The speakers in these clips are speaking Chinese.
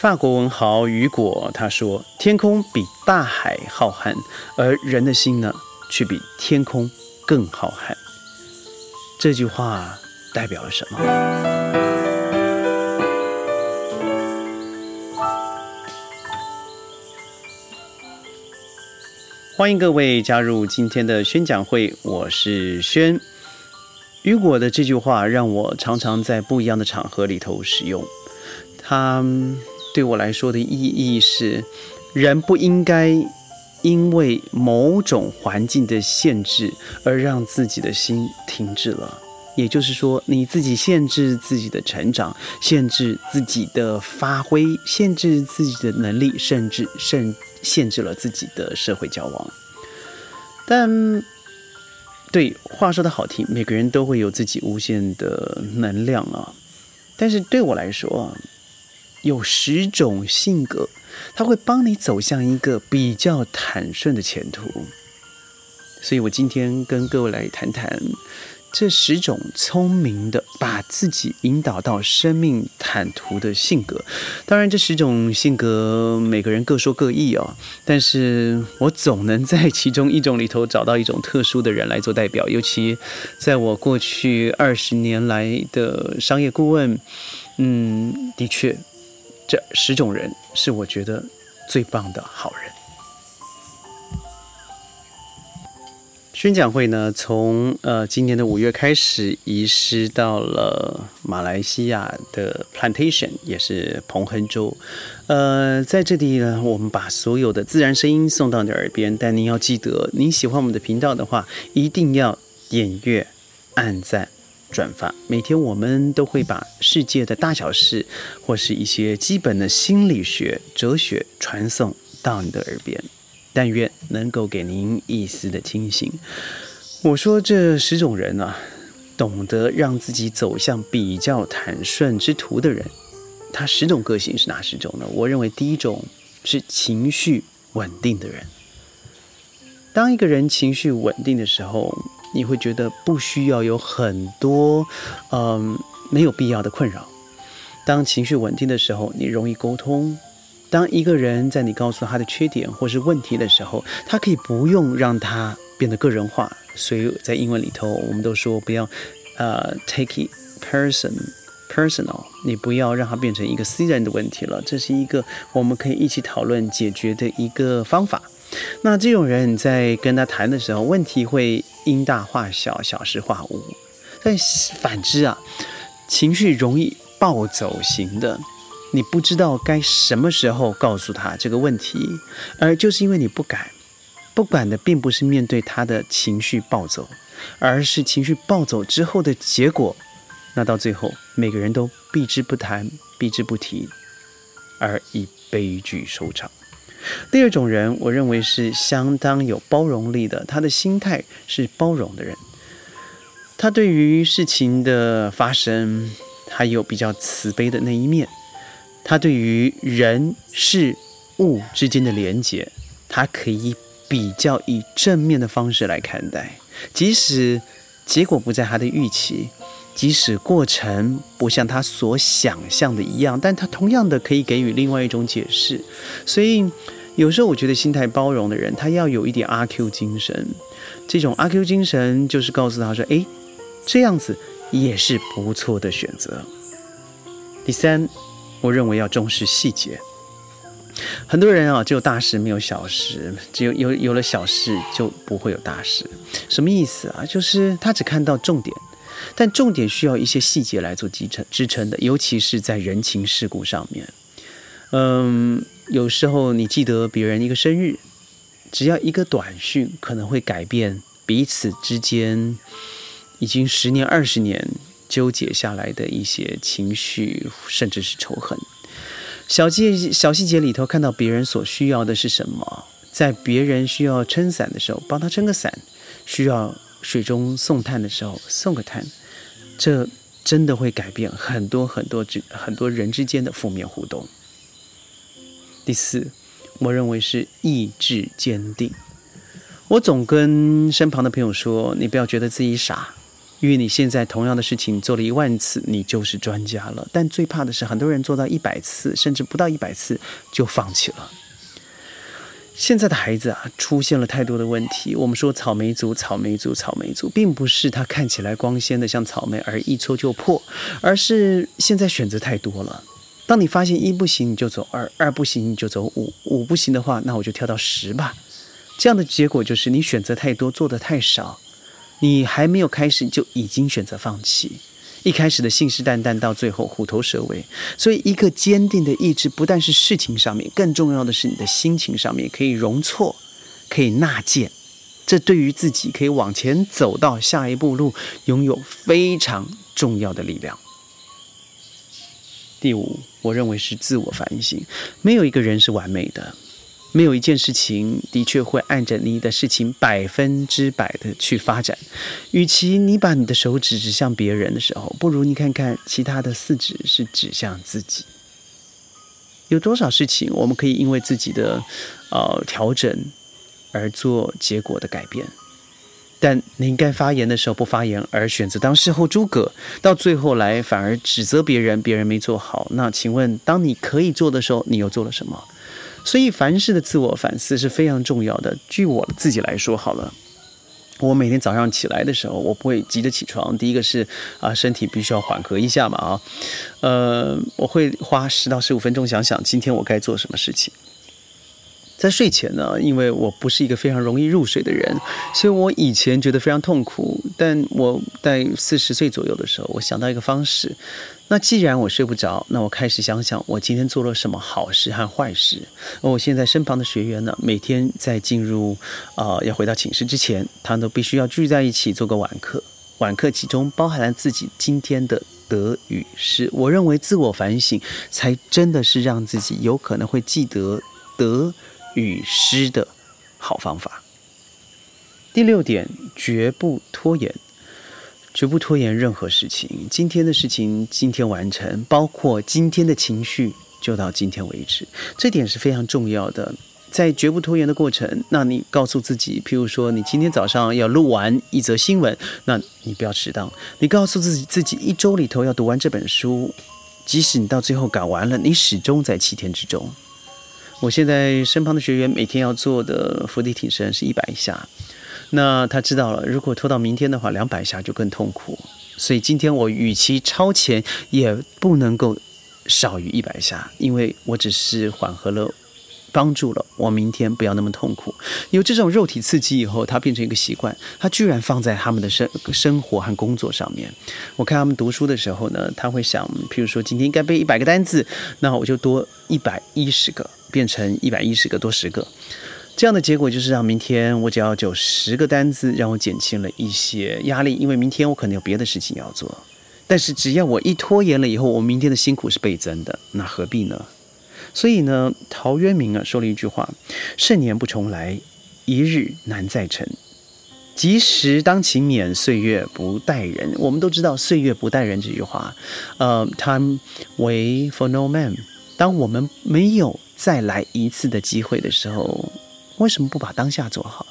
法国文豪雨果他说：“天空比大海浩瀚，而人的心呢，却比天空更浩瀚。”这句话代表了什么？欢迎各位加入今天的宣讲会，我是轩。雨果的这句话让我常常在不一样的场合里头使用，它。对我来说的意义是，人不应该因为某种环境的限制而让自己的心停滞了。也就是说，你自己限制自己的成长，限制自己的发挥，限制自己的能力，甚至甚限制了自己的社会交往。但对话说的好听，每个人都会有自己无限的能量啊。但是对我来说啊，有十种性格，它会帮你走向一个比较坦顺的前途。所以我今天跟各位来谈谈这十种聪明的把自己引导到生命坦途的性格。当然，这十种性格每个人各说各异哦，但是我总能在其中一种里头找到一种特殊的人来做代表。尤其在我过去二十年来的商业顾问，嗯，的确。这十种人是我觉得最棒的好人。宣讲会呢，从呃今年的五月开始移师到了马来西亚的 Plantation，也是彭亨州。呃，在这里呢，我们把所有的自然声音送到你耳边。但您要记得，您喜欢我们的频道的话，一定要点阅、按赞。转发，每天我们都会把世界的大小事，或是一些基本的心理学、哲学传送到你的耳边，但愿能够给您一丝的清醒。我说这十种人啊，懂得让自己走向比较坦顺之途的人，他十种个性是哪十种呢？我认为第一种是情绪稳定的人。当一个人情绪稳定的时候，你会觉得不需要有很多，嗯，没有必要的困扰。当情绪稳定的时候，你容易沟通。当一个人在你告诉他的缺点或是问题的时候，他可以不用让他变得个人化。所以在英文里头，我们都说不要，呃，take it person personal，你不要让它变成一个私人的问题了。这是一个我们可以一起讨论解决的一个方法。那这种人，在跟他谈的时候，问题会因大化小，小事化无。但反之啊，情绪容易暴走型的，你不知道该什么时候告诉他这个问题，而就是因为你不敢，不敢的并不是面对他的情绪暴走，而是情绪暴走之后的结果。那到最后，每个人都避之不谈，避之不提，而以悲剧收场。第二种人，我认为是相当有包容力的，他的心态是包容的人。他对于事情的发生，还有比较慈悲的那一面。他对于人事物之间的连结，他可以比较以正面的方式来看待，即使结果不在他的预期，即使过程不像他所想象的一样，但他同样的可以给予另外一种解释。所以。有时候我觉得心态包容的人，他要有一点阿 Q 精神。这种阿 Q 精神就是告诉他说：“哎，这样子也是不错的选择。”第三，我认为要重视细节。很多人啊，只有大事没有小事，只有有有了小事就不会有大事。什么意思啊？就是他只看到重点，但重点需要一些细节来做支撑支撑的，尤其是在人情世故上面。嗯。有时候你记得别人一个生日，只要一个短讯，可能会改变彼此之间已经十年、二十年纠结下来的一些情绪，甚至是仇恨。小细小细节里头，看到别人所需要的是什么，在别人需要撑伞的时候，帮他撑个伞；需要水中送炭的时候，送个炭。这真的会改变很多很多之很多人之间的负面互动。第四，我认为是意志坚定。我总跟身旁的朋友说：“你不要觉得自己傻，因为你现在同样的事情做了一万次，你就是专家了。但最怕的是，很多人做到一百次，甚至不到一百次就放弃了。现在的孩子啊，出现了太多的问题。我们说草莓族，草莓族，草莓族，并不是他看起来光鲜的像草莓而一戳就破，而是现在选择太多了。当你发现一不行，你就走二；二不行，你就走五；五不行的话，那我就跳到十吧。这样的结果就是你选择太多，做的太少。你还没有开始就已经选择放弃，一开始的信誓旦旦，到最后虎头蛇尾。所以，一个坚定的意志，不但是事情上面，更重要的是你的心情上面可以容错，可以纳谏。这对于自己可以往前走到下一步路，拥有非常重要的力量。第五，我认为是自我反省。没有一个人是完美的。没有一件事情的确会按着你的事情百分之百的去发展。与其你把你的手指指向别人的时候，不如你看看其他的四指是指向自己。有多少事情我们可以因为自己的呃调整而做结果的改变？但你应该发言的时候不发言，而选择当事后诸葛，到最后来反而指责别人，别人没做好。那请问，当你可以做的时候，你又做了什么？所以，凡事的自我反思是非常重要的。据我自己来说，好了，我每天早上起来的时候，我不会急着起床。第一个是啊，身体必须要缓和一下嘛啊，呃，我会花十到十五分钟想想今天我该做什么事情。在睡前呢，因为我不是一个非常容易入睡的人，所以我以前觉得非常痛苦。但我在四十岁左右的时候，我想到一个方式。那既然我睡不着，那我开始想想我今天做了什么好事和坏事。我现在身旁的学员呢，每天在进入啊要回到寝室之前，他们都必须要聚在一起做个晚课。晚课其中包含了自己今天的得与失。我认为自我反省才真的是让自己有可能会记得得与失的好方法。第六点，绝不拖延。绝不拖延任何事情。今天的事情今天完成，包括今天的情绪就到今天为止，这点是非常重要的。在绝不拖延的过程，那你告诉自己，譬如说你今天早上要录完一则新闻，那你不要迟到。你告诉自己，自己一周里头要读完这本书，即使你到最后赶完了，你始终在七天之中。我现在身旁的学员每天要做的伏地挺身是一百下。那他知道了，如果拖到明天的话，两百下就更痛苦。所以今天我与其超前，也不能够少于一百下，因为我只是缓和了，帮助了我明天不要那么痛苦。有这种肉体刺激以后，它变成一个习惯，它居然放在他们的生生活和工作上面。我看他们读书的时候呢，他会想，譬如说今天应该背一百个单词，那我就多一百一十个，变成一百一十个多十个。这样的结果就是让明天我只要九十个单字，让我减轻了一些压力，因为明天我可能有别的事情要做。但是只要我一拖延了以后，我明天的辛苦是倍增的，那何必呢？所以呢，陶渊明啊说了一句话：“盛年不重来，一日难再晨。及时当勤勉，岁月不待人。”我们都知道“岁月不待人”这句话，呃，“Time wait for no man。”当我们没有再来一次的机会的时候。为什么不把当下做好？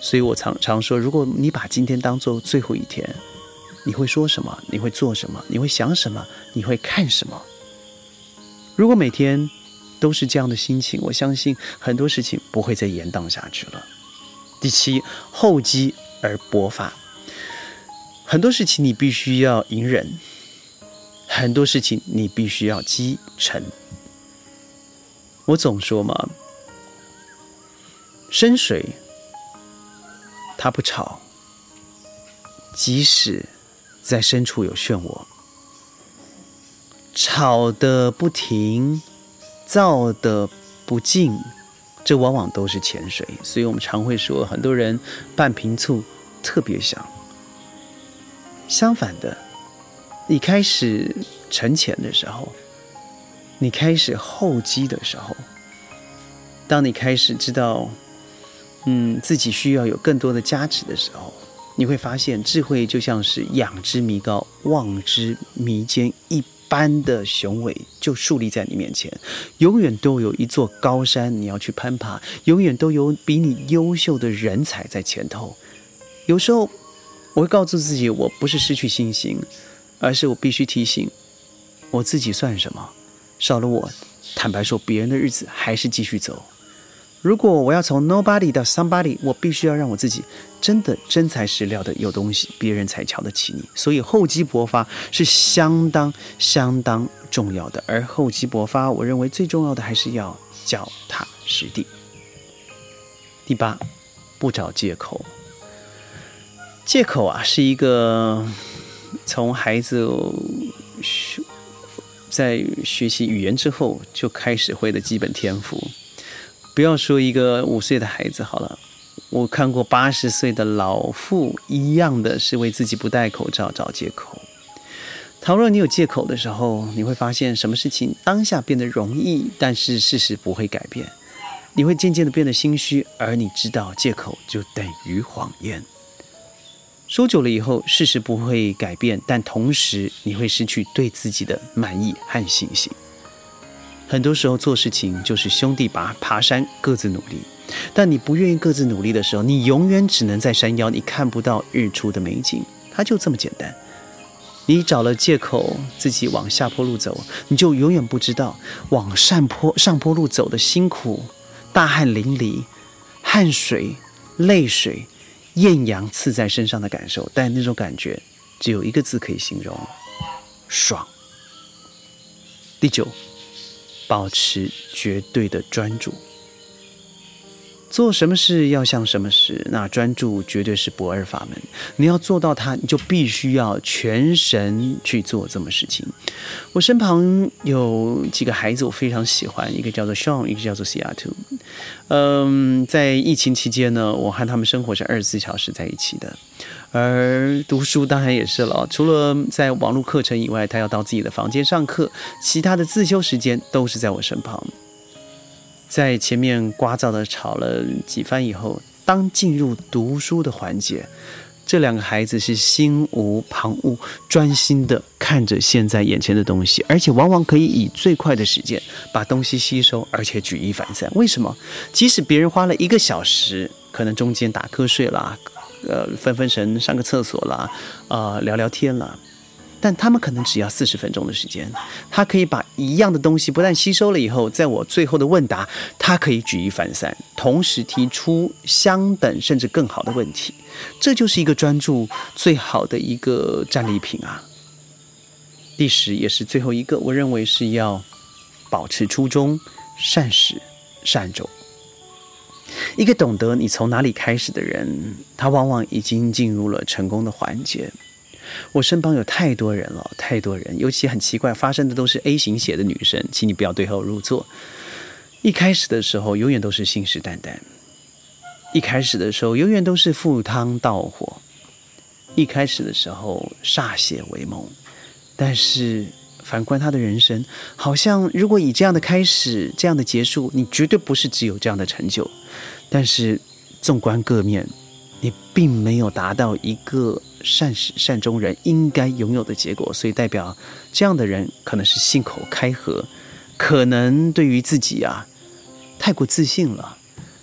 所以我常常说，如果你把今天当做最后一天，你会说什么？你会做什么？你会想什么？你会看什么？如果每天都是这样的心情，我相信很多事情不会再延宕下去了。第七，厚积而薄发。很多事情你必须要隐忍，很多事情你必须要积沉。我总说嘛。深水，它不吵，即使在深处有漩涡；吵的不停，躁的不静，这往往都是浅水。所以我们常会说，很多人半瓶醋特别香。相反的，你开始沉潜的时候，你开始厚积的时候，当你开始知道。嗯，自己需要有更多的加持的时候，你会发现智慧就像是仰之弥高、望之弥坚一般的雄伟，就树立在你面前。永远都有一座高山你要去攀爬，永远都有比你优秀的人才在前头。有时候我会告诉自己，我不是失去信心，而是我必须提醒我自己算什么？少了我，坦白说，别人的日子还是继续走。如果我要从 nobody 到 somebody，我必须要让我自己真的真材实料的有东西，别人才瞧得起你。所以厚积薄发是相当相当重要的。而厚积薄发，我认为最重要的还是要脚踏实地。第八，不找借口。借口啊，是一个从孩子学在学习语言之后就开始会的基本天赋。不要说一个五岁的孩子好了，我看过八十岁的老妇一样的是为自己不戴口罩找借口。倘若你有借口的时候，你会发现什么事情当下变得容易，但是事实不会改变。你会渐渐的变得心虚，而你知道借口就等于谎言。说久了以后，事实不会改变，但同时你会失去对自己的满意和信心。很多时候做事情就是兄弟爬爬山，各自努力。但你不愿意各自努力的时候，你永远只能在山腰，你看不到日出的美景。它就这么简单。你找了借口自己往下坡路走，你就永远不知道往上坡上坡路走的辛苦，大汗淋漓，汗水、泪水、艳阳刺在身上的感受。但那种感觉只有一个字可以形容：爽。第九。保持绝对的专注，做什么事要像什么事，那专注绝对是不二法门。你要做到它，你就必须要全神去做这么事情。我身旁有几个孩子，我非常喜欢，一个叫做 Sean，一个叫做 s i a t 嗯，在疫情期间呢，我和他们生活是二十四小时在一起的。而读书当然也是了，除了在网络课程以外，他要到自己的房间上课，其他的自修时间都是在我身旁。在前面聒噪的吵了几番以后，当进入读书的环节，这两个孩子是心无旁骛，专心的看着现在眼前的东西，而且往往可以以最快的时间把东西吸收，而且举一反三。为什么？即使别人花了一个小时，可能中间打瞌睡了。呃，分分神上个厕所啦，啊，聊聊天啦，但他们可能只要四十分钟的时间，他可以把一样的东西不但吸收了以后，在我最后的问答，他可以举一反三，同时提出相等甚至更好的问题，这就是一个专注最好的一个战利品啊。第十也是最后一个，我认为是要保持初衷，善始善终。一个懂得你从哪里开始的人，他往往已经进入了成功的环节。我身旁有太多人了，太多人，尤其很奇怪，发生的都是 A 型血的女生，请你不要对号入座。一开始的时候，永远都是信誓旦旦；一开始的时候，永远都是赴汤蹈火；一开始的时候，歃血为盟。但是反观他的人生，好像如果以这样的开始，这样的结束，你绝对不是只有这样的成就。但是，纵观各面，你并没有达到一个善始善终人应该拥有的结果，所以代表这样的人可能是信口开河，可能对于自己啊太过自信了，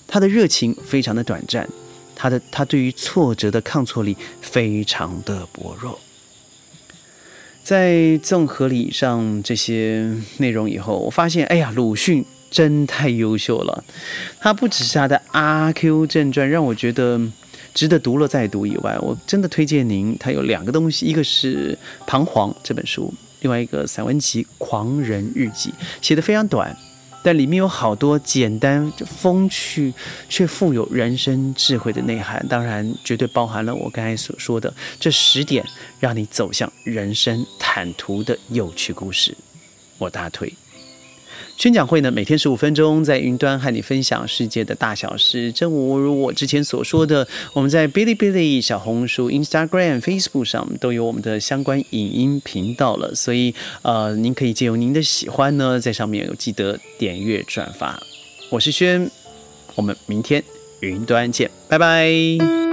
他的热情非常的短暂，他的他对于挫折的抗挫力非常的薄弱。在综合了以上这些内容以后，我发现，哎呀，鲁迅。真太优秀了，他不只是他的《阿 Q 正传》让我觉得值得读了再读。以外，我真的推荐您，他有两个东西，一个是《彷徨》这本书，另外一个散文集《狂人日记》，写的非常短，但里面有好多简单、风趣却富有人生智慧的内涵，当然绝对包含了我刚才所说的这十点，让你走向人生坦途的有趣故事，我大推。宣讲会呢，每天十五分钟，在云端和你分享世界的大小事。正如我之前所说的，我们在哔哩哔哩、小红书、Instagram、Facebook 上都有我们的相关影音频道了，所以呃，您可以借由您的喜欢呢，在上面有记得点阅转发。我是轩，我们明天云端见，拜拜。